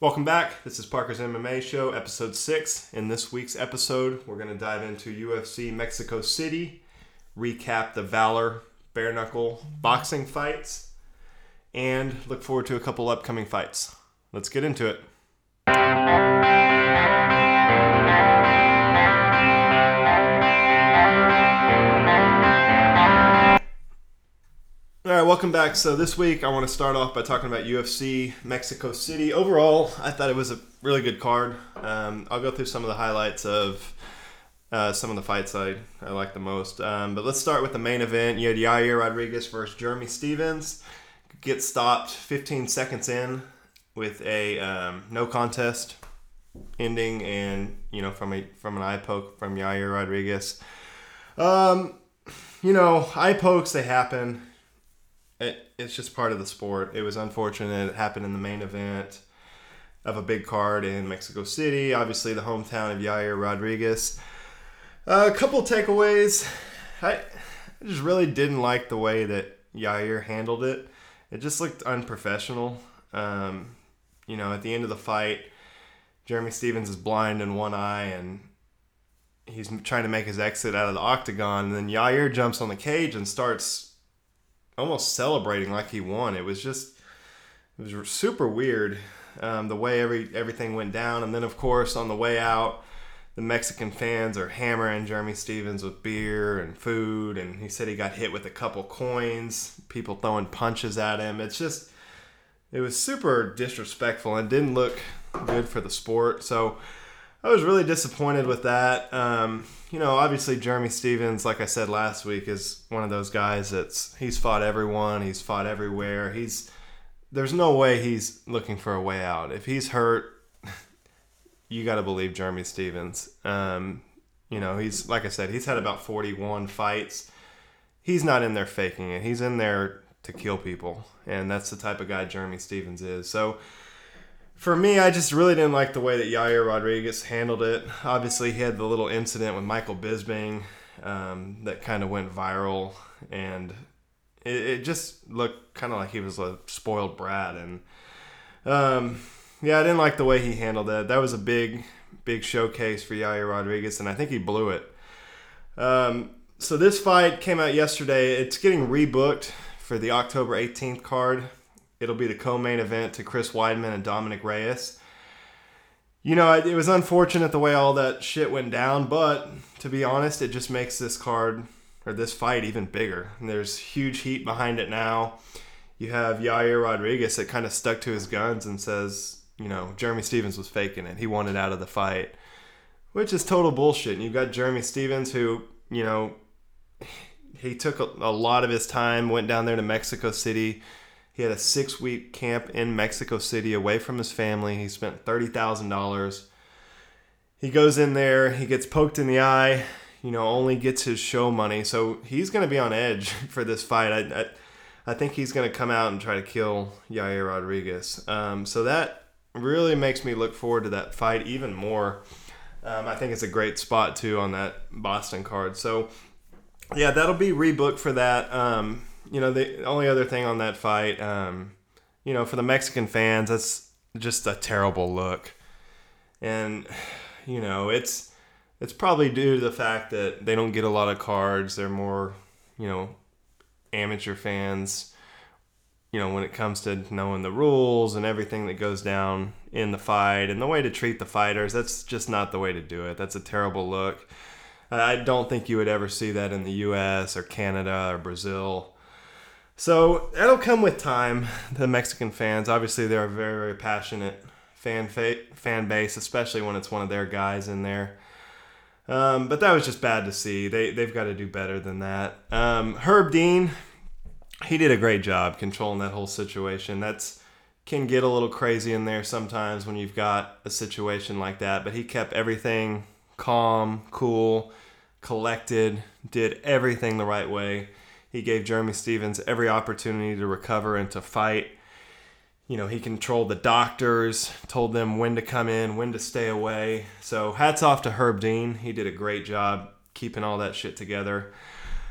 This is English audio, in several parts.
Welcome back. This is Parker's MMA Show, episode six. In this week's episode, we're going to dive into UFC Mexico City, recap the Valor bare knuckle boxing fights, and look forward to a couple upcoming fights. Let's get into it. All right, welcome back. So this week I want to start off by talking about UFC Mexico City. Overall, I thought it was a really good card. Um, I'll go through some of the highlights of uh, some of the fights I, I like the most. Um, but let's start with the main event. You had Yair Rodriguez versus Jeremy Stephens. Get stopped 15 seconds in with a um, no contest ending, and you know from a from an eye poke from Yair Rodriguez. Um, you know, eye pokes they happen it's just part of the sport. It was unfortunate. It happened in the main event of a big card in Mexico City, obviously the hometown of Yair Rodriguez. Uh, a couple takeaways. I, I just really didn't like the way that Yair handled it. It just looked unprofessional. Um, you know, at the end of the fight, Jeremy Stephens is blind in one eye and he's trying to make his exit out of the octagon. And then Yair jumps on the cage and starts almost celebrating like he won. It was just it was super weird um, the way every everything went down. And then of course on the way out, the Mexican fans are hammering Jeremy Stephens with beer and food. And he said he got hit with a couple coins. People throwing punches at him. It's just it was super disrespectful and didn't look good for the sport. So I was really disappointed with that. Um, you know, obviously Jeremy Stephens, like I said last week, is one of those guys that's he's fought everyone, he's fought everywhere. He's there's no way he's looking for a way out. If he's hurt, you got to believe Jeremy Stephens. Um, you know, he's like I said, he's had about 41 fights. He's not in there faking it. He's in there to kill people, and that's the type of guy Jeremy Stephens is. So for me, I just really didn't like the way that Yair Rodriguez handled it. Obviously, he had the little incident with Michael Bisping um, that kind of went viral, and it, it just looked kind of like he was a spoiled brat. And um, yeah, I didn't like the way he handled that. That was a big, big showcase for Yair Rodriguez, and I think he blew it. Um, so this fight came out yesterday. It's getting rebooked for the October 18th card. It'll be the co-main event to Chris Weidman and Dominick Reyes. You know, it was unfortunate the way all that shit went down, but to be honest, it just makes this card or this fight even bigger. And there's huge heat behind it now. You have Yair Rodriguez that kind of stuck to his guns and says, you know, Jeremy Stephens was faking it. He wanted out of the fight, which is total bullshit. And you've got Jeremy Stephens who, you know, he took a, a lot of his time, went down there to Mexico City, he had a six week camp in Mexico City away from his family. He spent $30,000. He goes in there, he gets poked in the eye, you know, only gets his show money. So he's going to be on edge for this fight. I, I, I think he's going to come out and try to kill Yair Rodriguez. Um, so that really makes me look forward to that fight even more. Um, I think it's a great spot too on that Boston card. So yeah, that'll be rebooked for that. Um, you know, the only other thing on that fight, um, you know, for the Mexican fans, that's just a terrible look, and you know, it's it's probably due to the fact that they don't get a lot of cards. They're more, you know, amateur fans. You know, when it comes to knowing the rules and everything that goes down in the fight and the way to treat the fighters, that's just not the way to do it. That's a terrible look. I don't think you would ever see that in the U.S. or Canada or Brazil. So that'll come with time. The Mexican fans, obviously, they're a very, very passionate fan fa- fan base, especially when it's one of their guys in there. Um, but that was just bad to see. They they've got to do better than that. Um, Herb Dean, he did a great job controlling that whole situation. That's can get a little crazy in there sometimes when you've got a situation like that. But he kept everything calm, cool, collected, did everything the right way he gave Jeremy Stephens every opportunity to recover and to fight. You know, he controlled the doctors, told them when to come in, when to stay away. So, hats off to Herb Dean. He did a great job keeping all that shit together.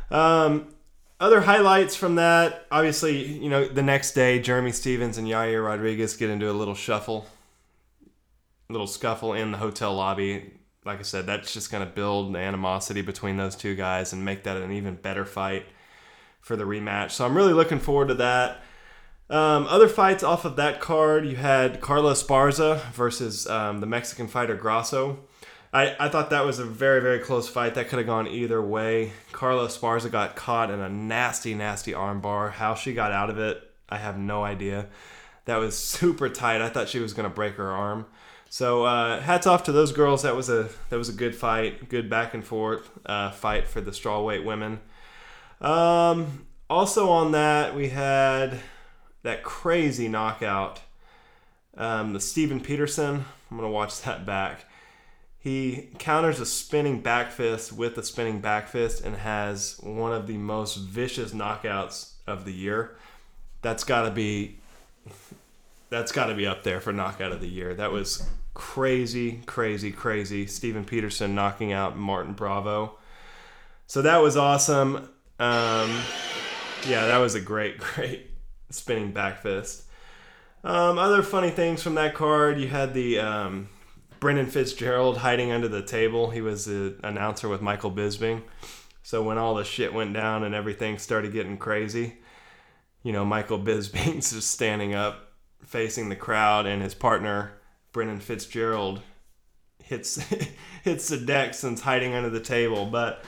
Um, other highlights from that, obviously, you know, the next day, Jeremy Stephens and Yair Rodriguez get into a little shuffle. little scuffle in the hotel lobby. Like I said, that's just going to build animosity between those two guys and make that an even better fight for the rematch. So I'm really looking forward to that. Um, other fights off of that card, you had Carla Esparza versus um, the Mexican fighter Grasso. I, I thought that was a very, very close fight. That could have gone either way. Carla Esparza got caught in a nasty, nasty armbar. How she got out of it, I have no idea. That was super tight. I thought she was going to break her arm. So uh, hats off to those girls. That was a that was a good fight, good back and forth uh, fight for the strawweight women. Um, also on that we had that crazy knockout. Um, the Steven Peterson. I'm gonna watch that back. He counters a spinning back fist with a spinning back fist and has one of the most vicious knockouts of the year. That's got to be that's got to be up there for knockout of the year. That was crazy, crazy, crazy. Steven Peterson knocking out Martin Bravo. So that was awesome. Um, yeah, that was a great, great spinning back fist. Um, other funny things from that card, you had the um, Brendan Fitzgerald hiding under the table. He was the announcer with Michael Bisping. So when all the shit went down and everything started getting crazy, you know, Michael Bisping's just standing up, facing the crowd, and his partner Brendan Fitzgerald hits hits the deck since hiding under the table, but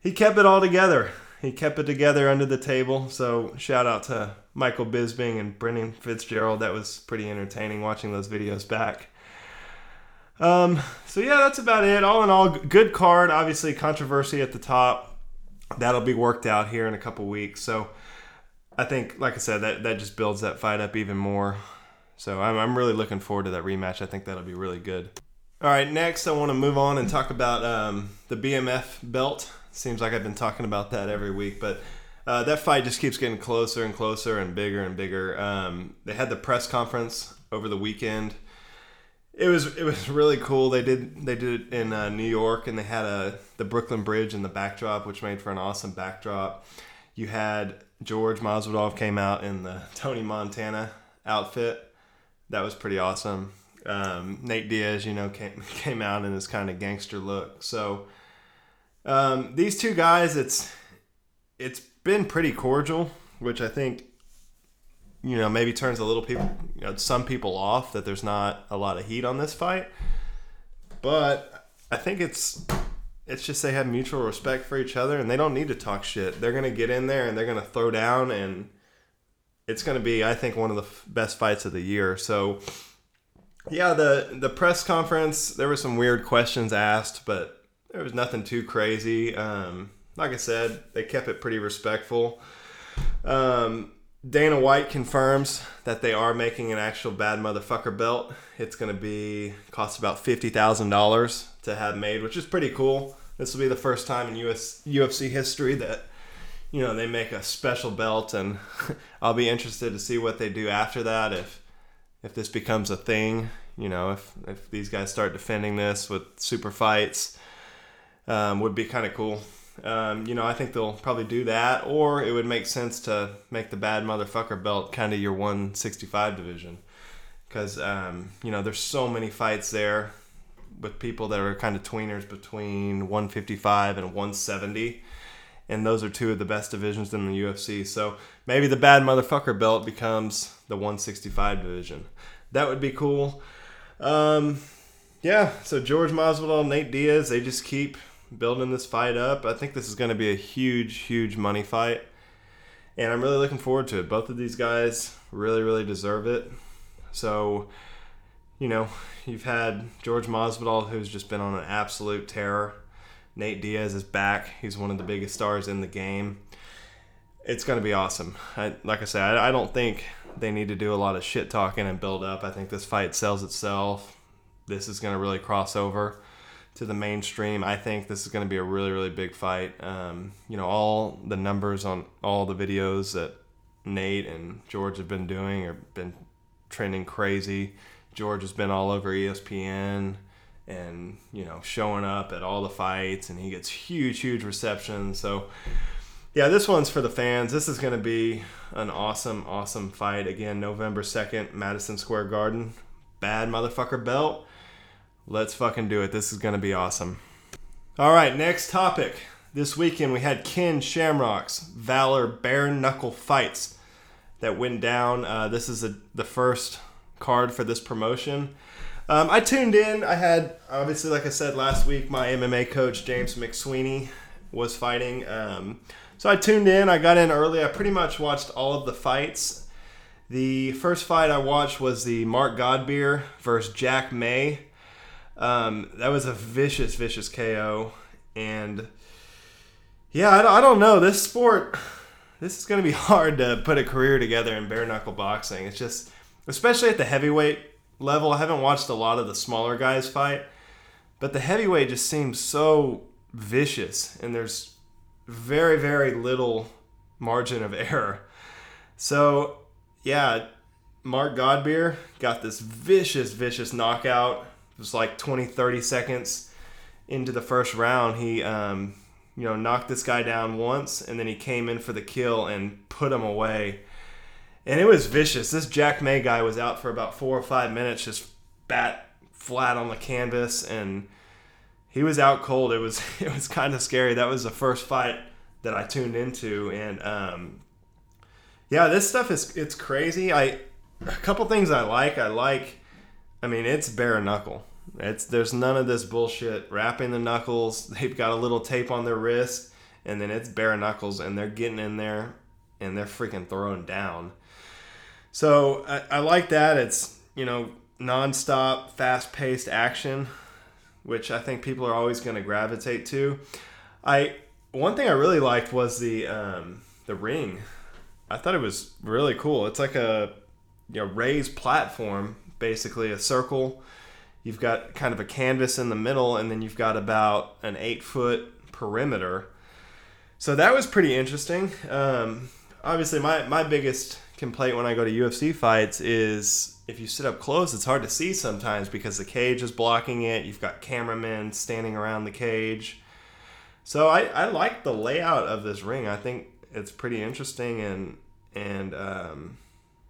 he kept it all together. He kept it together under the table. So shout out to Michael Bisping and Brendan Fitzgerald. That was pretty entertaining watching those videos back. Um, so yeah, that's about it. All in all, good card. Obviously, controversy at the top. That'll be worked out here in a couple weeks. So I think, like I said, that that just builds that fight up even more. So I'm I'm really looking forward to that rematch. I think that'll be really good. All right, next I want to move on and talk about um, the BMF belt. Seems like I've been talking about that every week, but uh, that fight just keeps getting closer and closer and bigger and bigger. Um, they had the press conference over the weekend. It was it was really cool. They did they did it in uh, New York, and they had a the Brooklyn Bridge in the backdrop, which made for an awesome backdrop. You had George Masvidal came out in the Tony Montana outfit that was pretty awesome. Um, Nate Diaz, you know, came came out in this kind of gangster look. So um, these two guys, it's it's been pretty cordial, which I think you know maybe turns a little people you know, some people off that there's not a lot of heat on this fight. But I think it's it's just they have mutual respect for each other and they don't need to talk shit. They're gonna get in there and they're gonna throw down and it's to be, I think, one of the f- best fights of the year. So, yeah, the the press conference there were some weird questions asked, but there was nothing too crazy. Um, like I said, they kept it pretty respectful. Um, Dana White confirms that they are making an actual bad motherfucker belt. It's going to be cost about fifty thousand dollars to have made, which is pretty cool. This will be the first time in US, UFC history that you know they make a special belt and i'll be interested to see what they do after that if if this becomes a thing you know if if these guys start defending this with super fights um, would be kind of cool um, you know i think they'll probably do that or it would make sense to make the bad motherfucker belt kind of your 165 division because um, you know there's so many fights there with people that are kind of tweeners between 155 and 170 and those are two of the best divisions in the UFC. So maybe the bad motherfucker belt becomes the 165 division. That would be cool. Um, yeah, so George Masvidal, Nate Diaz, they just keep building this fight up. I think this is going to be a huge, huge money fight, and I'm really looking forward to it. Both of these guys really, really deserve it. So, you know, you've had George Masvidal, who's just been on an absolute terror Nate Diaz is back. He's one of the biggest stars in the game. It's going to be awesome. I, like I said, I, I don't think they need to do a lot of shit talking and build up. I think this fight sells itself. This is going to really cross over to the mainstream. I think this is going to be a really, really big fight. Um, you know, all the numbers on all the videos that Nate and George have been doing have been trending crazy. George has been all over ESPN and you know showing up at all the fights and he gets huge huge reception so yeah this one's for the fans this is going to be an awesome awesome fight again november 2nd madison square garden bad motherfucker belt Let's fucking do it. This is going to be awesome. All right, next topic. This weekend we had Ken Shamrock's Valor Bare Knuckle Fights that went down. Uh, this is a, the first card for this promotion. Um, I tuned in. I had, obviously, like I said last week, my MMA coach, James McSweeney, was fighting. Um, so I tuned in. I got in early. I pretty much watched all of the fights. The first fight I watched was the Mark Godbeer versus Jack May. Um, that was a vicious, vicious KO. And yeah, I, I don't know. This sport, this is going to be hard to put a career together in bare knuckle boxing. It's just, especially at the heavyweight level. I haven't watched a lot of the smaller guys fight, but the heavyweight just seems so vicious, and there's very, very little margin of error. So, yeah, Mark Godbeer got this vicious, vicious knockout. It was like 20, 30 seconds into the first round. He, um, you know, knocked this guy down once, and then he came in for the kill and put him away and it was vicious. This Jack May guy was out for about four or five minutes, just bat flat on the canvas, and he was out cold. It was it was kind of scary. That was the first fight that I tuned into, and um, yeah, this stuff is it's crazy. I a couple things I like. I like, I mean, it's bare knuckle. It's there's none of this bullshit wrapping the knuckles. They've got a little tape on their wrist, and then it's bare knuckles, and they're getting in there, and they're freaking throwing down. So I, I like that. It's you know nonstop, fast-paced action, which I think people are always going to gravitate to. I one thing I really liked was the um, the ring. I thought it was really cool. It's like a you know raised platform, basically a circle. You've got kind of a canvas in the middle, and then you've got about an eight foot perimeter. So that was pretty interesting. Um, obviously, my my biggest complaint when I go to UFC fights is if you sit up close, it's hard to see sometimes because the cage is blocking it. You've got cameramen standing around the cage. So I, I like the layout of this ring. I think it's pretty interesting and and um,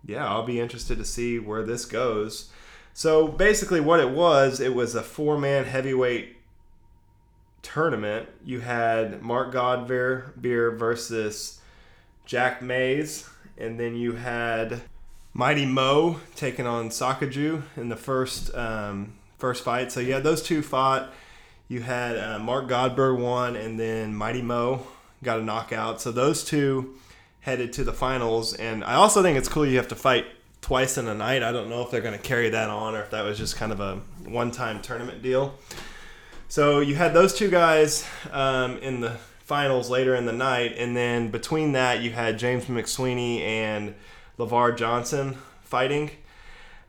yeah, I'll be interested to see where this goes. So basically, what it was, it was a four man heavyweight tournament. You had Mark Godbeer versus Jack Mays and then you had Mighty Mo taking on Sakaju in the first um, first fight. So yeah, those two fought. You had uh, Mark Godbeer won, and then Mighty Mo got a knockout. So those two headed to the finals. And I also think it's cool you have to fight twice in a night. I don't know if they're going to carry that on or if that was just kind of a one-time tournament deal. So you had those two guys um, in the finals later in the night, and then between that you had James McSweeney and Lavar Johnson fighting.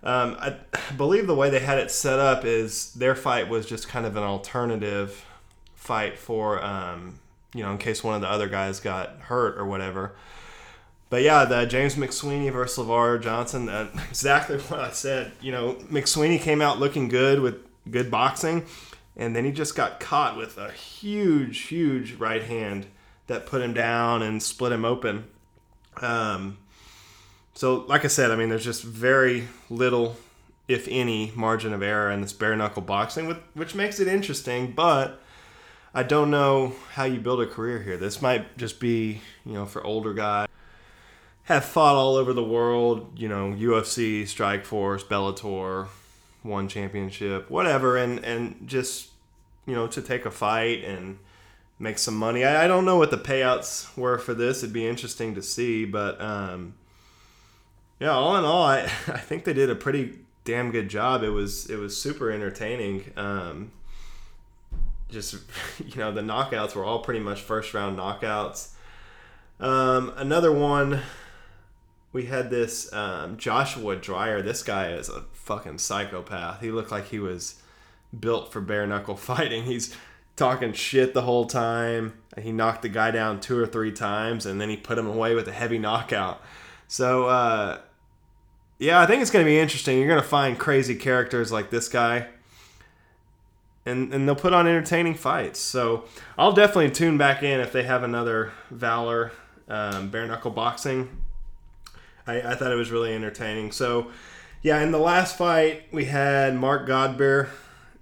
Um, I believe the way they had it set up is their fight was just kind of an alternative fight for, um, you know, in case one of the other guys got hurt or whatever. But yeah, the James McSweeney versus Lavar Johnson, uh, exactly what I said. You know, McSweeney came out looking good with good boxing, and then he just got caught with a huge, huge right hand that put him down and split him open. Um, so, like I said, I mean, there's just very little, if any, margin of error in this bare knuckle boxing, which makes it interesting. But I don't know how you build a career here. This might just be, you know, for older guys. Have fought all over the world, you know, UFC, Strikeforce, Bellator, one championship, whatever, and and just you know, to take a fight and make some money. I, I don't know what the payouts were for this. It'd be interesting to see, but um, yeah, all in all, I, I think they did a pretty damn good job. It was it was super entertaining. Um, just you know, the knockouts were all pretty much first round knockouts. Um, another one, we had this um, Joshua Dreyer. This guy is a fucking psychopath. He looked like he was built for bare knuckle fighting. He's talking shit the whole time. He knocked the guy down two or three times, and then he put him away with a heavy knockout. So, uh, yeah, I think it's going to be interesting. You're going to find crazy characters like this guy, and and they'll put on entertaining fights. So I'll definitely tune back in if they have another Valor um, bare knuckle boxing. I, I thought it was really entertaining. So, yeah, in the last fight we had Mark Godbeer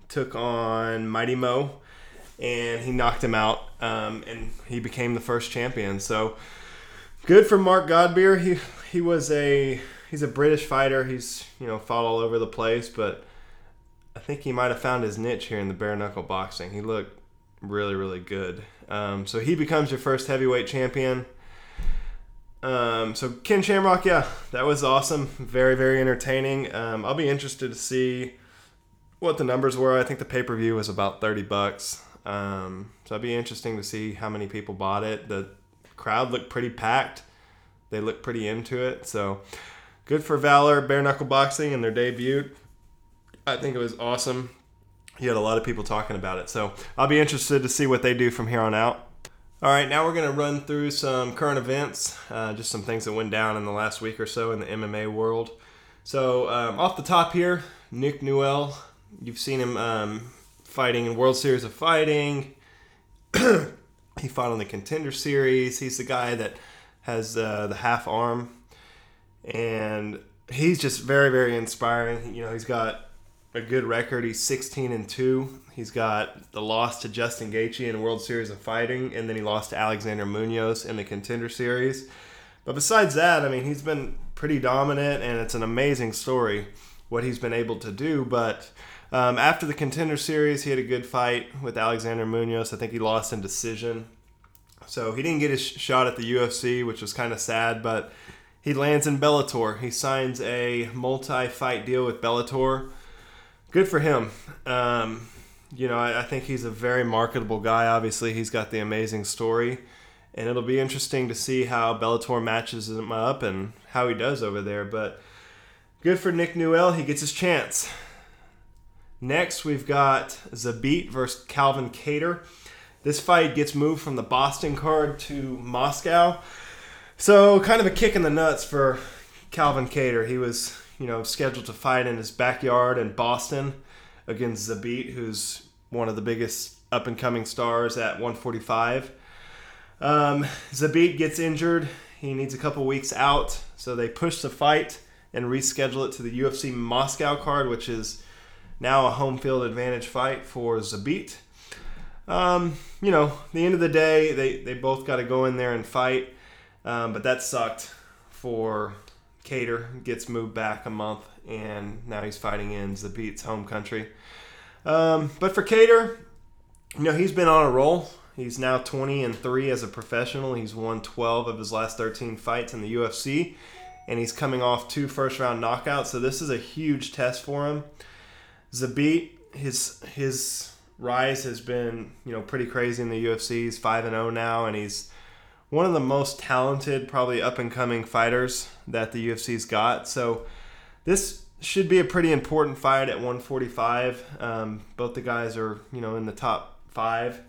took on Mighty Mo, and he knocked him out, um, and he became the first champion. So good for Mark Godbeer. He he was a he's a British fighter. He's you know fought all over the place, but I think he might have found his niche here in the bare knuckle boxing. He looked really really good. Um, so he becomes your first heavyweight champion. Um, so Ken Shamrock, yeah, that was awesome. Very very entertaining. Um, I'll be interested to see what the numbers were. I think the pay per view was about thirty bucks. Um, so it'd be interesting to see how many people bought it. The crowd looked pretty packed. They looked pretty into it. So good for Valor Bare Knuckle Boxing and their debut. I think it was awesome. You had a lot of people talking about it. So I'll be interested to see what they do from here on out. All right, now we're going to run through some current events, uh, just some things that went down in the last week or so in the MMA world. So, um, off the top here, Nick Newell. You've seen him um, fighting in World Series of Fighting. he fought on the Contender Series. He's the guy that has uh, the half arm, and he's just very, very inspiring. You know, he's got a good record. He's 16 and 2. He's got the loss to Justin Gaethje in the World Series of Fighting, and then he lost to Alexander Munoz in the Contender Series. But besides that, I mean, he's been pretty dominant, and it's an amazing story what he's been able to do. But um, after the Contender Series, he had a good fight with Alexander Munoz. I think he lost in decision. So he didn't get his shot at the UFC, which was kind of sad, but he lands in Bellator. He signs a multi fight deal with Bellator good for him. Um, you know, I, I, think he's a very marketable guy. Obviously, he's got the amazing story, and it'll be interesting to see how Bellator matches him up and how he does over there. But good for Nick Newell. He gets his chance. Next, we've got Zabit versus Calvin Kattar. This fight gets moved from the Boston card to Moscow. So, kind of a kick in the nuts for Calvin Kattar. He was you know, scheduled to fight in his backyard in Boston against Zabit, who's one of the biggest up and coming stars at 145. Um, Zabit gets injured. He needs a couple weeks out, so they push the fight and reschedule it to the UFC Moscow card, which is now a home field advantage fight for Zabit. Um, you know, the end of the day, they, they both got to go in there and fight, um, but that sucked for Kattar gets moved back a month, and now he's fighting in Zabit's home country. Um, but for Kattar, you know, he's been on a roll. He's now 20 and 3 as a professional. He's won 12 of his last 13 fights in the UFC, and he's coming off two first round knockouts. So this is a huge test for him. Zabit, his his rise has been you know pretty crazy in the UFC. He's 5 and 0 now, and he's one of the most talented, probably up and coming fighters that the UFC's got. So this should be a pretty important fight at 145. Um, both the guys are, you know, in the top five.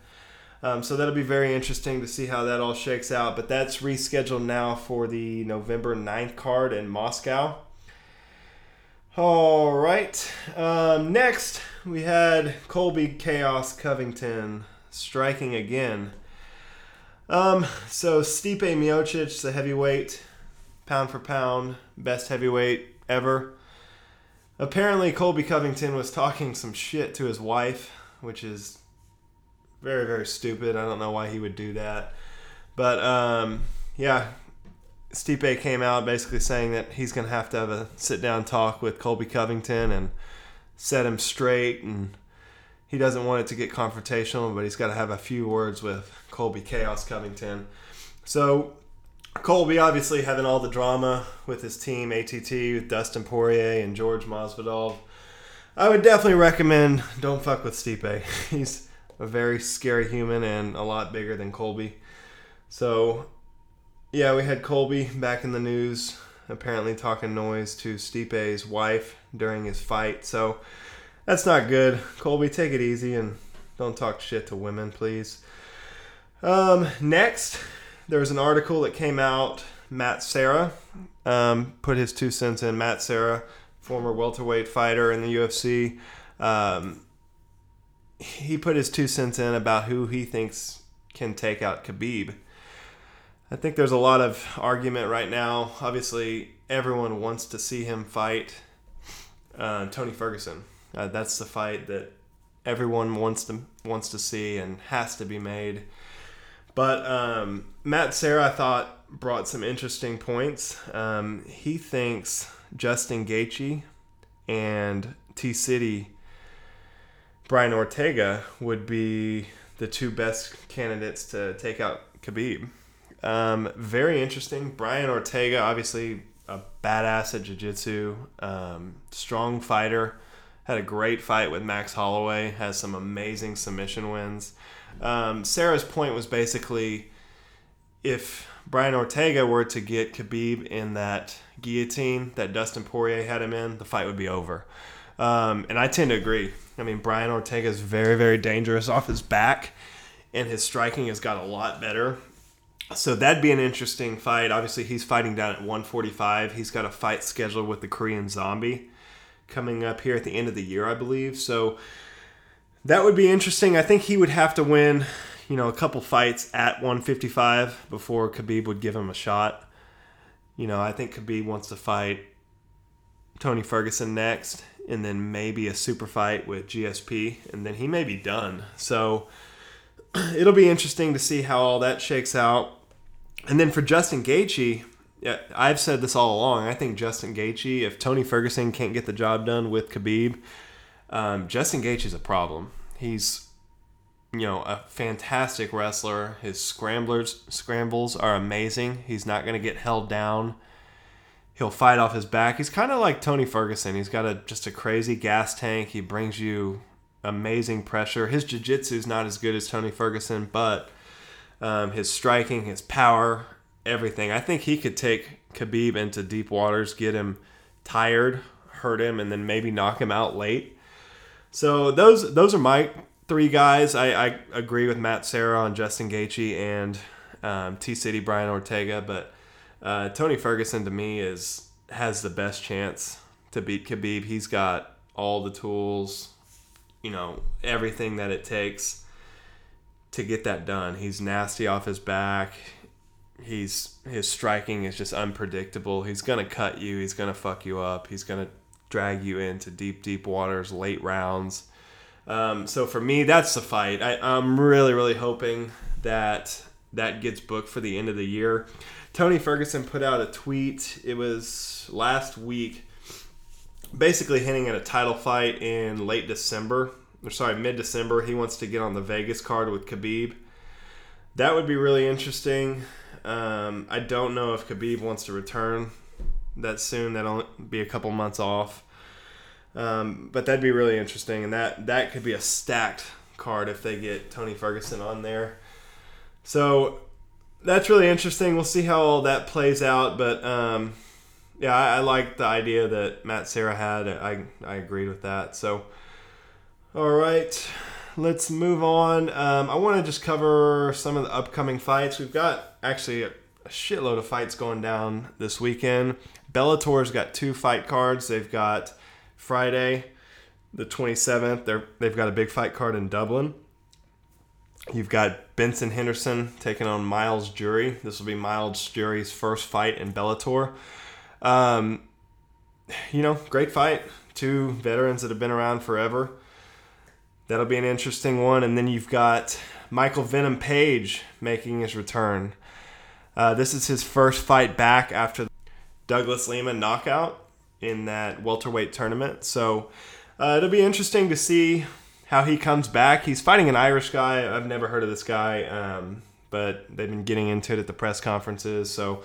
Um, so that'll be very interesting to see how that all shakes out. But that's rescheduled now for the November 9th card in Moscow. All right. Um, next, we had Colby Chaos Covington striking again. Um, so Stipe Miocic, the heavyweight, pound for pound, best heavyweight ever. Apparently, Colby Covington was talking some shit to his wife, which is very, very stupid. I don't know why he would do that. But, um, yeah, Stipe came out basically saying that he's going to have to have a sit down talk with Colby Covington and set him straight and he doesn't want it to get confrontational, but he's got to have a few words with Colby Chaos Covington. So Colby obviously having all the drama with his team ATT with Dustin Poirier and George Masvidal. I would definitely recommend don't fuck with Stipe. He's a very scary human and a lot bigger than Colby. So yeah, we had Colby back in the news apparently talking noise to Stipe's wife during his fight. So that's not good. Colby, take it easy and don't talk shit to women, please. Um, next, there was an article that came out. Matt Serra um, put his two cents in. Matt Serra, former welterweight fighter in the UFC, um, he put his two cents in about who he thinks can take out Khabib. I think there's a lot of argument right now. Obviously, everyone wants to see him fight uh, Tony Ferguson. Uh, that's the fight that everyone wants to wants to see and has to be made. But um, Matt Serra, I thought, brought some interesting points. Um, he thinks Justin Gaethje and T City Brian Ortega would be the two best candidates to take out Khabib. Um, very interesting. Brian Ortega, obviously a badass at jiu-jitsu, um, strong fighter. Had a great fight with Max Holloway. Has some amazing submission wins. Um, Serra's point was basically if Brian Ortega were to get Khabib in that guillotine that Dustin Poirier had him in, the fight would be over. Um, and I tend to agree. I mean, Brian Ortega is very, very dangerous off his back, and his striking has got a lot better. So that'd be an interesting fight. Obviously, he's fighting down at 145. He's got a fight scheduled with the Korean Zombie coming up here at the end of the year, I believe. So that would be interesting. I think he would have to win, you know, a couple fights at 155 before Khabib would give him a shot. You know, I think Khabib wants to fight Tony Ferguson next, and then maybe a super fight with GSP, and then he may be done. So it'll be interesting to see how all that shakes out. And then for Justin Gaethje, yeah, I've said this all along. I think Justin Gaethje, if Tony Ferguson can't get the job done with Khabib, um, Justin Gaethje is a problem. He's, you know, a fantastic wrestler. His scramblers scrambles are amazing. He's not going to get held down. He'll fight off his back. He's kind of like Tony Ferguson. He's got a just a crazy gas tank. He brings you amazing pressure. His jiu-jitsu is not as good as Tony Ferguson, but um, his striking, his power, everything. I think he could take Khabib into deep waters, get him tired, hurt him, and then maybe knock him out late. So those those are my three guys. I, I agree with Matt Serra on Justin Gaethje and um, T City Brian Ortega, but uh, Tony Ferguson to me is has the best chance to beat Khabib. He's got all the tools, you know, everything that it takes to get that done. He's nasty off his back. He's his striking is just unpredictable. He's gonna cut you. He's gonna fuck you up. He's gonna drag you into deep, deep waters, late rounds. Um, so for me, that's the fight. I, I'm really, really hoping that that gets booked for the end of the year. Tony Ferguson put out a tweet. It was last week, basically hinting at a title fight in late December. Or sorry, mid December. He wants to get on the Vegas card with Khabib. That would be really interesting. Um, I don't know if Khabib wants to return that soon. That'll be a couple months off. Um, but that'd be really interesting, and that that could be a stacked card if they get Tony Ferguson on there. So that's really interesting. We'll see how all that plays out, but um, yeah, I, I like the idea that Matt Serra had. I I agreed with that. So, all right, let's move on. Um, I want to just cover some of the upcoming fights. We've got actually a, a shitload of fights going down this weekend. Bellator's got two fight cards. They've got Friday, the 27th. They're, they've got a big fight card in Dublin. You've got Benson Henderson taking on Myles Jury. This will be Myles Jury's first fight in Bellator. Um, you know, great fight. Two veterans that have been around forever. That'll be an interesting one. And then you've got Michael Venom Page making his return. Uh, this is his first fight back after Douglas Lima knockout in that welterweight tournament. So uh, it'll be interesting to see how he comes back. He's fighting an Irish guy. I've never heard of this guy, um, but they've been getting into it at the press conferences. So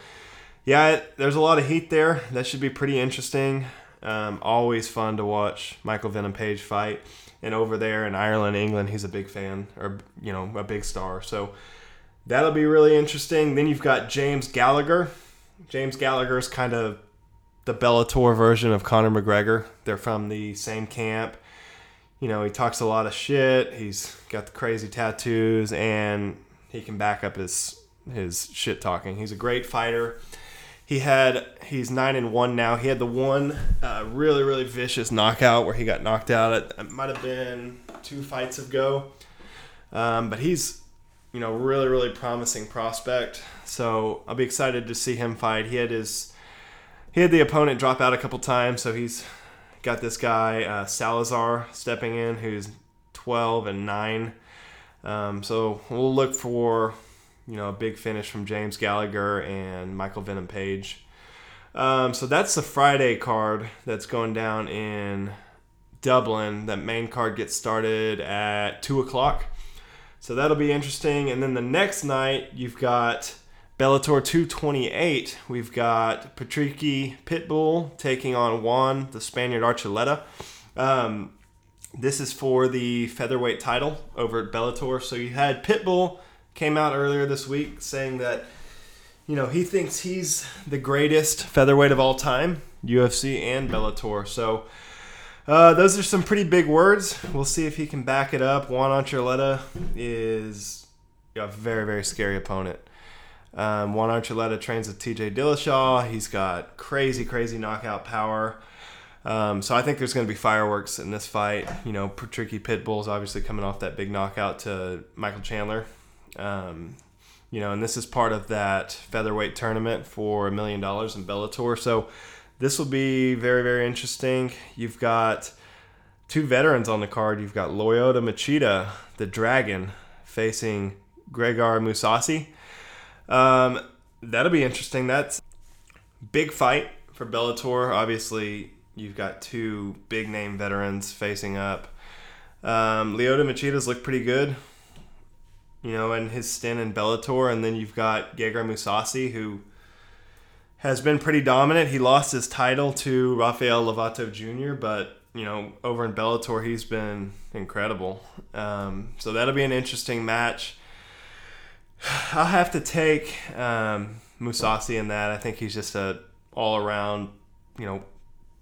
yeah, there's a lot of heat there. That should be pretty interesting. Um, always fun to watch Michael Venom Page fight. And over there in Ireland, England, he's a big fan or you know a big star. So that'll be really interesting. Then you've got James Gallagher. James Gallagher is kind of the Bellator version of Conor McGregor. They're from the same camp. You know, he talks a lot of shit. He's got the crazy tattoos, and he can back up his his shit talking. He's a great fighter. He had he's nine and one now. He had the one uh, really really vicious knockout where he got knocked out. It might have been two fights ago, um, but he's you know really really promising prospect. So I'll be excited to see him fight. He had his he had the opponent drop out a couple times, so he's got this guy uh, Salazar stepping in, who's 12 and 9. Um, so we'll look for you know a big finish from James Gallagher and Michael Venom Page. Um, so that's the Friday card that's going down in Dublin. That main card gets started at two o'clock. So that'll be interesting. And then the next night you've got Bellator 228. We've got Patricky Pitbull taking on Juan, the Spaniard Archuleta. Um, this is for the featherweight title over at Bellator. So you had Pitbull came out earlier this week saying that you know he thinks he's the greatest featherweight of all time, UFC and Bellator. So uh, those are some pretty big words. We'll see if he can back it up. Juan Archuleta is a very very scary opponent. Um, Juan Archuleta trains with TJ Dillashaw. He's got crazy crazy knockout power. Um, so I think there's going to be fireworks in this fight. You know, Tricky Pitbull's obviously coming off that big knockout to Michael Chandler. Um, you know, and this is part of that featherweight tournament for a million dollars in Bellator. So this will be very, very interesting. You've got two veterans on the card. You've got Lyoto Machida, the Dragon, facing Gegard Mousasi. Um, that'll be interesting. That's big fight for Bellator. Obviously, You've got two big name veterans facing up. Um, Lyoto Machida's looked pretty good, you know, in his stint in Bellator. And then you've got Gegard Mousasi, who has been pretty dominant. He lost his title to Rafael Lovato Jr., but, you know, over in Bellator, he's been incredible. Um, so that'll be an interesting match. I'll have to take um, Mousasi in that. I think he's just a all around, you know,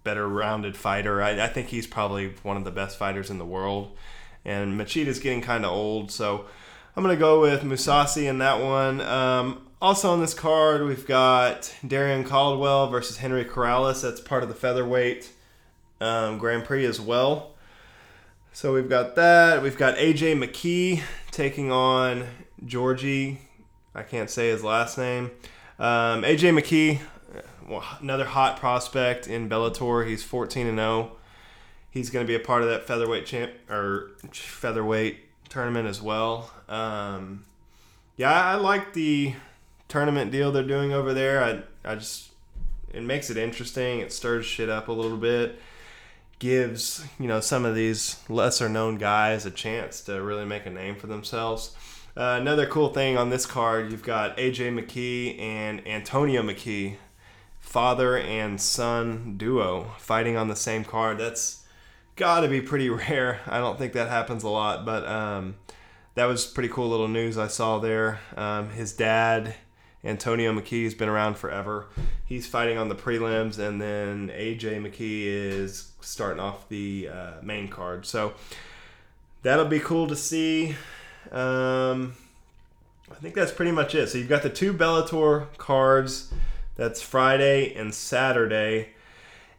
better rounded fighter. I, I, think he's probably one of the best fighters in the world. And Machida's getting kind of old, so I'm to go with Mousasi in that one. Um, also on this card, we've got Darrion Caldwell versus Henry Corrales. That's part of the featherweight um, Grand Prix as well. So we've got that. We've got AJ McKee taking on Georgie. I can't say his last name. Um, AJ McKee, another hot prospect in Bellator. He's 14 and 0. He's going to be a part of that featherweight champ or featherweight tournament as well. Um, yeah, I like the tournament deal they're doing over there. I I just it makes it interesting. It stirs shit up a little bit. Gives you know some of these lesser known guys a chance to really make a name for themselves. Uh, another cool thing on this card, you've got AJ McKee and Antonio McKee father and son duo fighting on the same card. That's got to be pretty rare. I don't think that happens a lot, but um, that was pretty cool little news I saw there. Um, his dad, Antonio McKee, has been around forever. He's fighting on the prelims, and then AJ McKee is starting off the uh, main card. So that'll be cool to see. Um, I think that's pretty much it. So you've got the two Bellator cards. That's Friday and Saturday.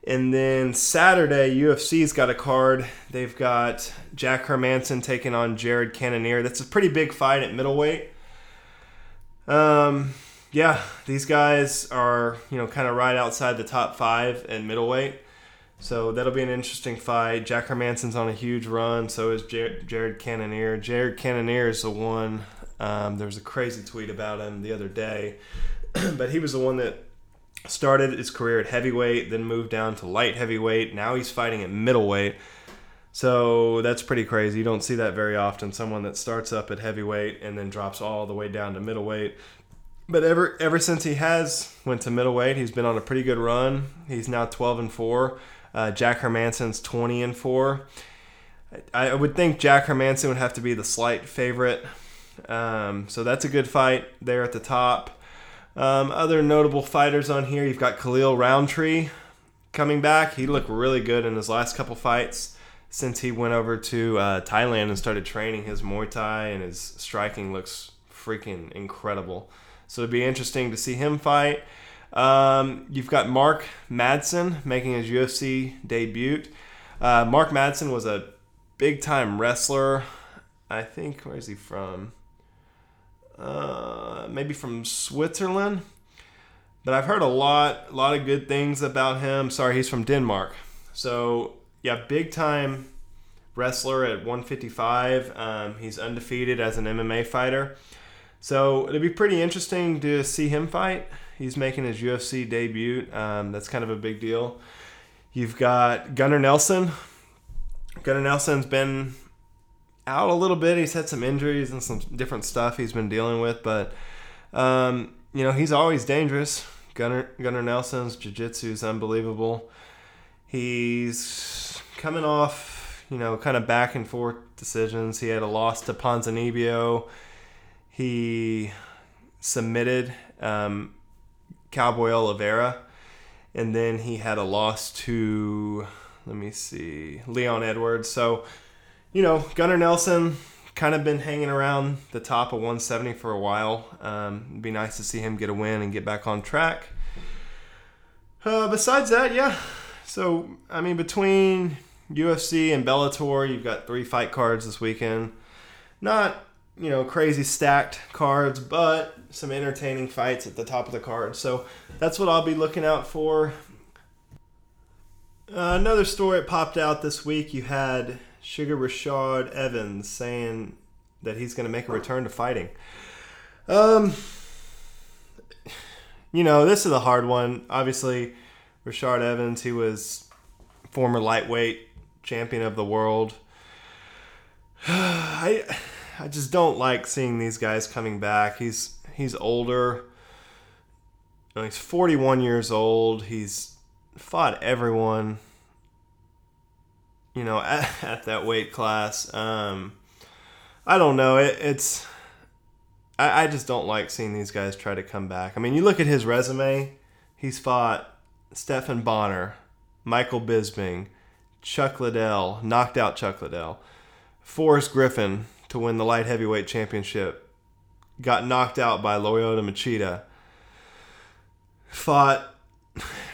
And then Saturday, UFC's got a card. They've got Jack Hermansson taking on Jared Cannonier. That's a pretty big fight at middleweight. Um, yeah, these guys are you know kind of right outside the top five at middleweight. So that'll be an interesting fight. Jack Hermansson's on a huge run. So is Jared Cannonier. Jared Cannonier is the one. Um, there was a crazy tweet about him the other day but he was the one that started his career at heavyweight, then moved down to light heavyweight. Now he's fighting at middleweight. So that's pretty crazy. You don't see that very often. Someone that starts up at heavyweight and then drops all the way down to middleweight. But ever ever since he has went to middleweight, he's been on a pretty good run. He's now 12 and four. Uh, Jack Hermansson's 20 and four. I, I would think Jack Hermansson would have to be the slight favorite. Um, so that's a good fight there at the top. Um, other notable fighters on here, you've got Khalil Rountree coming back. He looked really good in his last couple fights since he went over to uh, Thailand and started training his Muay Thai, and his striking looks freaking incredible. So it'd be interesting to see him fight. Um, you've got Mark Madsen making his UFC debut. Uh, Mark Madsen was a big time wrestler. I think, where is he from? Uh, maybe from Switzerland. But I've heard a lot, a lot of good things about him. Sorry, he's from Denmark. So yeah, big time wrestler at 155. Um, he's undefeated as an MMA fighter. So it'll be pretty interesting to see him fight. He's making his UFC debut. Um, that's kind of a big deal. You've got Gunnar Nelson. Gunnar Nelson's been out a little bit. He's had some injuries and some different stuff he's been dealing with, but um, you know he's always dangerous. Gunnar Gunnar Nelson's jiu-jitsu is unbelievable. He's coming off, you know, kind of back and forth decisions. He had a loss to Ponzinibbio. He submitted um, Cowboy Oliveira, and then he had a loss to, let me see, Leon Edwards. So, you know, Gunnar Nelson kind of been hanging around the top of 170 for a while. Um, it'd be nice to see him get a win and get back on track. Uh, besides that, yeah. So, I mean, between UFC and Bellator, you've got three fight cards this weekend. Not, you know, crazy stacked cards, but some entertaining fights at the top of the card. So, that's what I'll be looking out for. Uh, another story that popped out this week you had Sugar Rashad Evans saying that he's going to make a return to fighting. Um, you know, this is a hard one. Obviously, Rashad Evans, he was former lightweight champion of the world. I I just don't like seeing these guys coming back. He's he's older. he's 41 years old. He's fought everyone you know, at, at that weight class. Um, I don't know. It, it's I, I just don't like seeing these guys try to come back. I mean, you look at his resume. He's fought Stephan Bonnar, Michael Bisping, Chuck Liddell, knocked out Chuck Liddell, Forrest Griffin to win the light heavyweight championship, got knocked out by Lyoto Machida, fought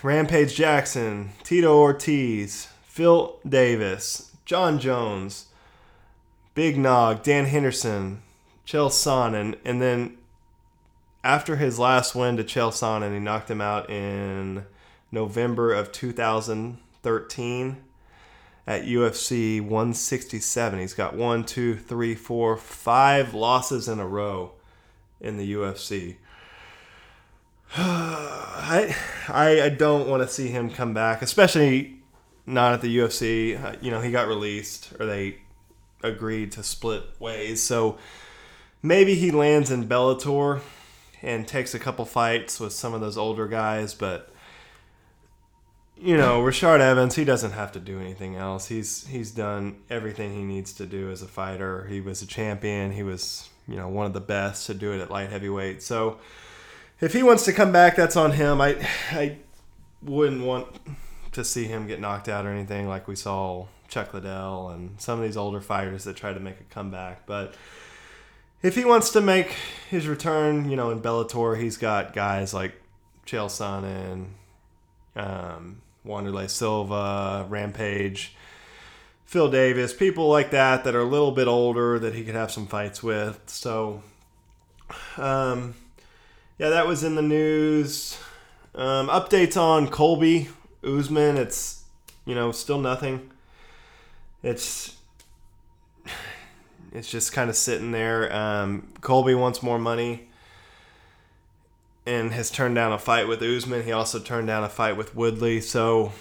Rampage Jackson, Tito Ortiz, Phil Davis, Jon Jones, Big Nog, Dan Henderson, Chael Sonnen, and then after his last win to Chael Sonnen, he knocked him out in November of 2013 at UFC 167. He's got one, two, three, four, five losses in a row in the UFC. I, I I don't want to see him come back, especially not at the UFC. Uh, you know, he got released or they agreed to split ways. So maybe he lands in Bellator and takes a couple fights with some of those older guys, but you know, Rashad Evans, he doesn't have to do anything else. He's he's done everything he needs to do as a fighter. He was a champion. He was, you know, one of the best to do it at light heavyweight. So if he wants to come back, that's on him. I I wouldn't want to see him get knocked out or anything like we saw Chuck Liddell and some of these older fighters that try to make a comeback. But if he wants to make his return, you know, in Bellator, he's got guys like Chael Sonnen, um, Wanderlei Silva, Rampage, Phil Davis, people like that that are a little bit older that he could have some fights with. So, um, yeah, that was in the news. Um, updates on Colby Usman, it's you know still nothing. It's it's just kind of sitting there. Um, Colby wants more money and has turned down a fight with Usman. He also turned down a fight with Woodley. So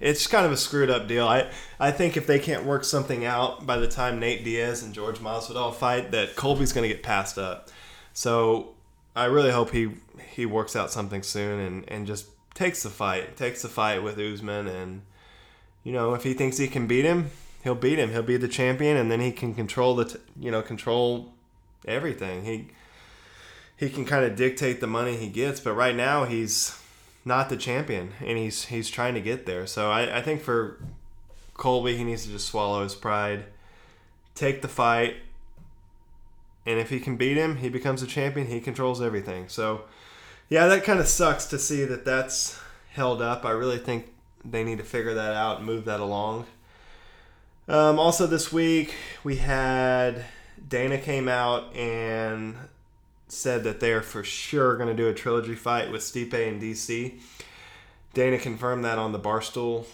it's kind of a screwed up deal. I, I think if they can't work something out by the time Nate Diaz and George Masvidal fight, that Colby's going to get passed up. So I really hope he he works out something soon and, and just takes the fight, takes the fight with Usman, and you know if he thinks he can beat him, he'll beat him. He'll be the champion, and then he can control the t- you know control everything. He he can kind of dictate the money he gets, but right now he's not the champion, and he's he's trying to get there. So I, I think for Colby, he needs to just swallow his pride, take the fight, and if he can beat him, he becomes a champion. He controls everything. So yeah, that kind of sucks to see that that's held up. I really think they need to figure that out and move that along. Um, also, this week we had Dana came out and said that they are for sure going to do a trilogy fight with Stipe and DC. Dana confirmed that on the Barstool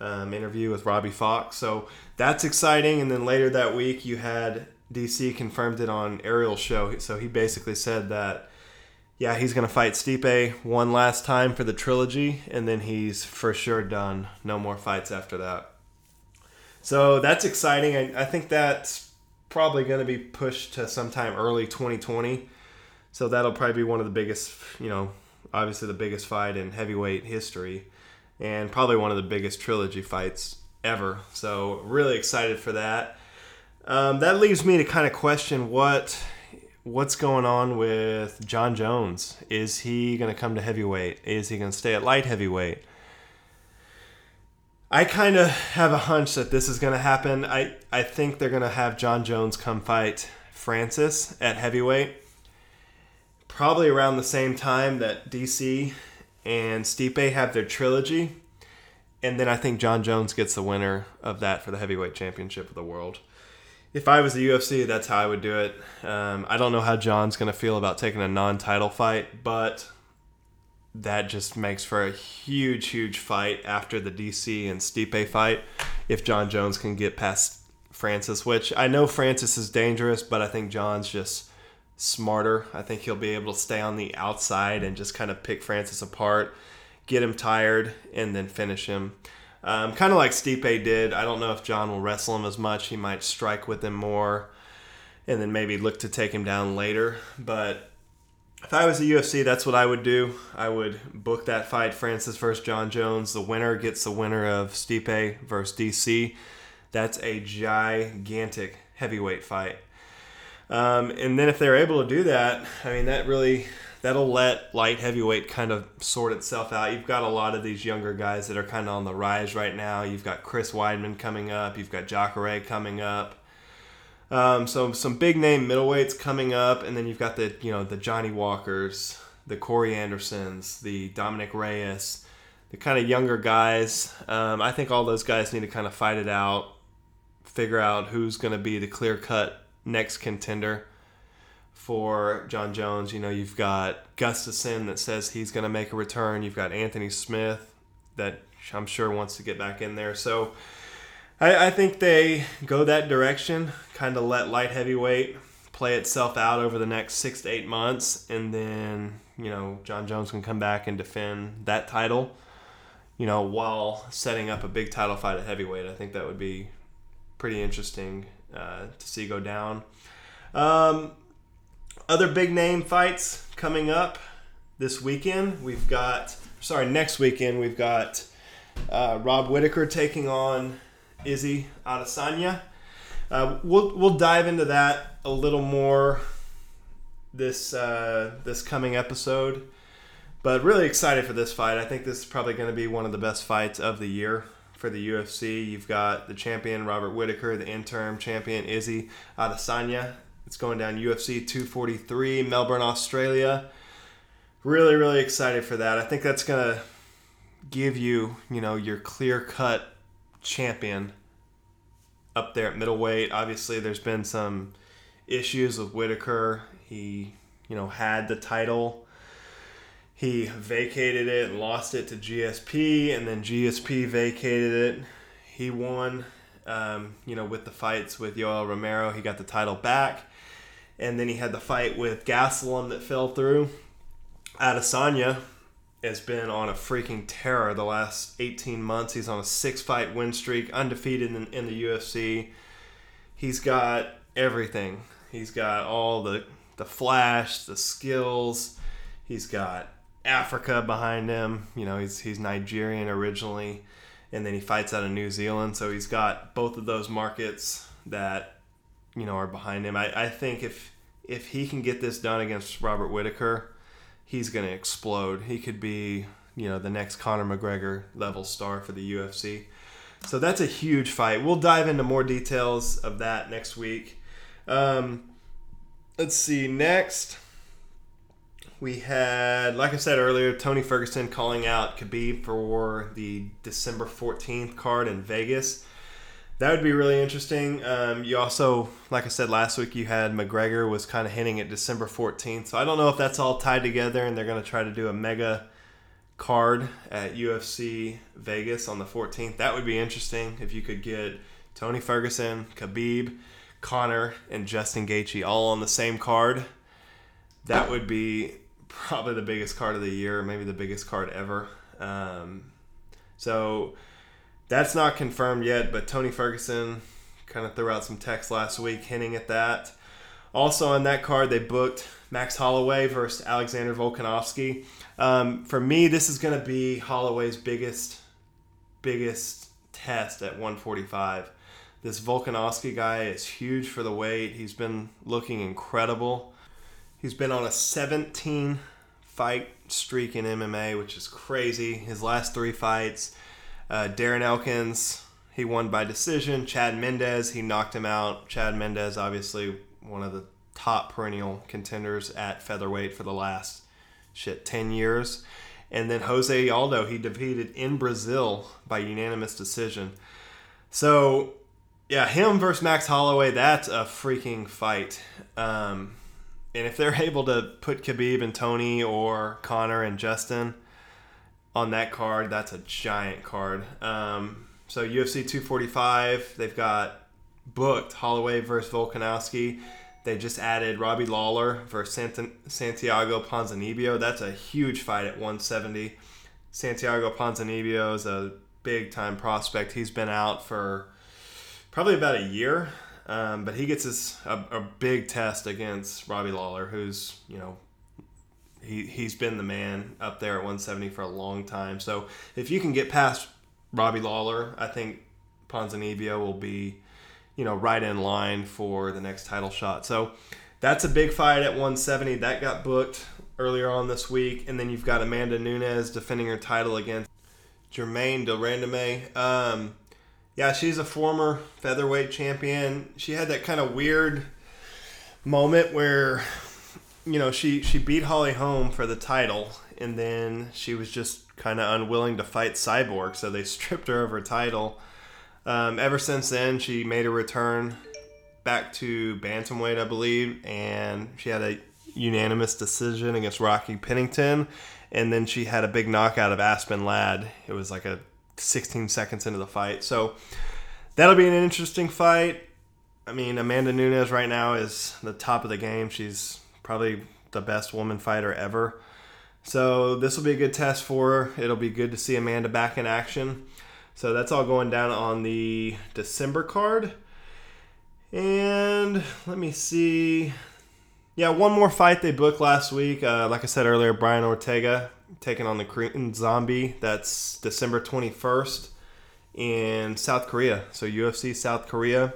um, interview with Robbie Fox. So that's exciting. And then later that week, you had DC confirmed it on Ariel's show. So he basically said that, yeah, he's going to fight Stipe one last time for the trilogy, and then he's for sure done. No more fights after that. So that's exciting. I, I think that's probably going to be pushed to sometime early 2020. So that'll probably be one of the biggest, you know, obviously the biggest fight in heavyweight history and probably one of the biggest trilogy fights ever. So really excited for that. Um, that leaves me to kind of question what what's going on with Jon Jones. Is he going to come to heavyweight? Is he going to stay at light heavyweight? I kind of have a hunch that this is going to happen. I, I think they're going to have Jon Jones come fight Francis at heavyweight. Probably around the same time that DC and Stipe have their trilogy. And then I think Jon Jones gets the winner of that for the heavyweight championship of the world. If I was the UFC, that's how I would do it. Um, I don't know how John's going to feel about taking a non title fight, but that just makes for a huge, huge fight after the DC and Stipe fight. If Jon Jones can get past Francis, which I know Francis is dangerous, but I think John's just smarter. I think he'll be able to stay on the outside and just kind of pick Francis apart, get him tired, and then finish him. Um, kind of like Stipe did. I don't know if John will wrestle him as much. He might strike with him more and then maybe look to take him down later. But if I was the UFC, that's what I would do. I would book that fight, Francis versus Jon Jones. The winner gets the winner of Stipe versus DC. That's a gigantic heavyweight fight. Um, and then if they're able to do that, I mean, that really that'll let light heavyweight kind of sort itself out. You've got a lot of these younger guys that are kind of on the rise right now. You've got Chris Weidman coming up. You've got Jacare coming up. Um, so some big name middleweights coming up, and then you've got the you know the Johnny Walkers, the Corey Andersons, the Dominick Reyes, the kind of younger guys. Um, I think all those guys need to kind of fight it out, figure out who's going to be the clear cut next contender for Jon Jones. You know, you've got Gustafsson that says he's going to make a return. You've got Anthony Smith that I'm sure wants to get back in there. So I, I think they go that direction, kind of let light heavyweight play itself out over the next six to eight months, and then you know Jon Jones can come back and defend that title. You know, while setting up a big title fight at heavyweight, I think that would be pretty interesting uh, to see go down. Um, other big name fights coming up this weekend. We've got, sorry, next weekend, we've got uh, Rob Whittaker taking on Izzy Adesanya. Uh, we'll, we'll dive into that a little more this uh, this coming episode. But really excited for this fight. I think this is probably going to be one of the best fights of the year for the UFC. You've got the champion Robert Whittaker, the interim champion Izzy Adesanya. It's going down UFC 243, Melbourne, Australia. Really, really excited for that. I think that's gonna give you, you know, your clear cut champion up there at middleweight. Obviously, there's been some issues with Whitaker. He, you know, had the title he vacated it and lost it to GSP, and then GSP vacated it. He won, um, you know, with the fights with Yoel Romero. He got the title back, and then he had the fight with Gastelum that fell through. Adesanya has been on a freaking terror the last 18 months. He's on a six fight win streak, undefeated in, in the UFC. He's got everything. He's got all the the flash, the skills. He's got Africa behind him. You know, he's he's Nigerian originally, and then he fights out of New Zealand. So he's got both of those markets that you know are behind him. I, I think if if he can get this done against Robert Whittaker, he's going to explode. He could be you know the next Conor McGregor level star for the UFC. So that's a huge fight. We'll dive into more details of that next week. Um, let's see next we had, like I said earlier, Tony Ferguson calling out Khabib for the December 14th card in Vegas. That would be really interesting. Um, you also, like I said last week, you had McGregor was kind of hinting at December 14th. So I don't know if that's all tied together and they're going to try to do a mega card at UFC Vegas on the 14th. That would be interesting if you could get Tony Ferguson, Khabib, Conor, and Justin Gaethje all on the same card. That would be probably the biggest card of the year, maybe the biggest card ever. Um, so that's not confirmed yet, but Tony Ferguson kind of threw out some text last week hinting at that. Also on that card, they booked Max Holloway versus Alexander Volkanovski. Um, for me, this is going to be Holloway's biggest, biggest test at 145. This Volkanovski guy is huge for the weight. He's been looking incredible. He's been on a 17 fight streak in MMA, which is crazy. His last three fights, uh, Darren Elkins, he won by decision. Chad Mendes, he knocked him out. Chad Mendes, obviously one of the top perennial contenders at featherweight for the last shit 10 years. And then Jose Aldo, he defeated in Brazil by unanimous decision. So, yeah, him versus Max Holloway, that's a freaking fight. Um, and if they're able to put Khabib and Tony or Conor and Justin on that card, that's a giant card. Um, so UFC 245, they've got booked Holloway versus Volkanovski. They just added Robbie Lawler versus Santiago Ponzinibbio. That's a huge fight at 170. Santiago Ponzinibbio is a big time prospect. He's been out for probably about a year, um, but he gets his a, a big test against Robbie Lawler, who's you know he he's been the man up there at 170 for a long time. So if you can get past Robbie Lawler, I think Ponzinibbio will be you know, right in line for the next title shot. So that's a big fight at 170. That got booked earlier on this week. And then you've got Amanda Nunes defending her title against Germaine de Randamie. Um, yeah, she's a former featherweight champion. She had that kind of weird moment where, you know, she, she beat Holly Holm for the title. And then she was just kind of unwilling to fight Cyborg. So they stripped her of her title um, ever since then, she made a return back to bantamweight, I believe, and she had a unanimous decision against Rocky Pennington, and then she had a big knockout of Aspen Ladd. It was like a 16 seconds into the fight, so that'll be an interesting fight. I mean, Amanda Nunes right now is the top of the game. She's probably the best woman fighter ever. So this will be a good test for her. It'll be good to see Amanda back in action. So that's all going down on the December card. And let me see. Yeah, one more fight they booked last week. Uh, like I said earlier, Brian Ortega taking on the Korean Zombie. That's December 21st in South Korea. So UFC South Korea.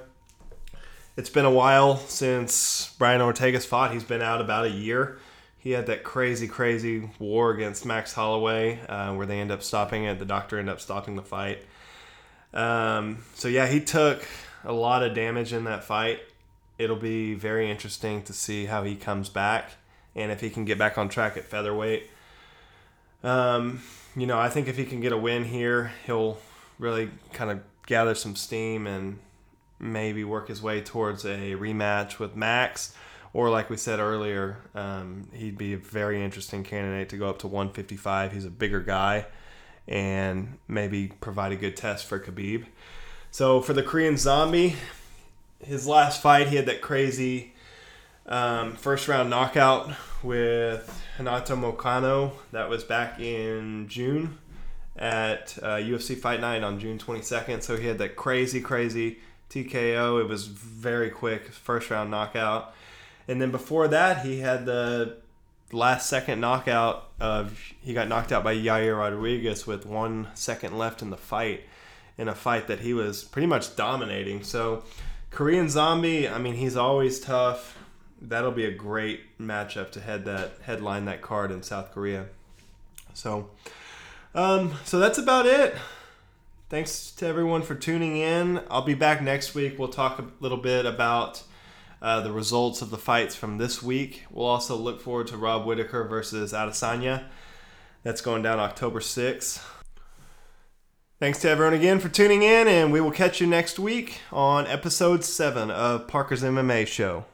It's been a while since Brian Ortega's fought. He's been out about a year he had that crazy, crazy war against Max Holloway, uh, where they end up stopping it. The doctor ended up stopping the fight. Um, so yeah, he took a lot of damage in that fight. It'll be very interesting to see how he comes back and if he can get back on track at featherweight. Um, you know, I think if he can get a win here, he'll really kind of gather some steam and maybe work his way towards a rematch with Max or like we said earlier, um, he'd be a very interesting candidate to go up to 155. He's a bigger guy and maybe provide a good test for Khabib. So for the Korean Zombie, his last fight, he had that crazy um, first round knockout with Renato Moicano. That was back in June at uh, UFC Fight Night on June 22nd. So he had that crazy, crazy TKO. It was very quick, first round knockout. And then before that, he had the last second knockout of he got knocked out by Yair Rodriguez with one second left in the fight in a fight that he was pretty much dominating. So Korean Zombie, I mean, he's always tough. That'll be a great matchup to head that headline that card in South Korea. So, um, so that's about it. Thanks to everyone for tuning in. I'll be back next week. We'll talk a little bit about uh, the results of the fights from this week. We'll also look forward to Rob Whittaker versus Adesanya. That's going down October 6th. Thanks to everyone again for tuning in, and we will catch you next week on episode 7 of Parker's MMA Show.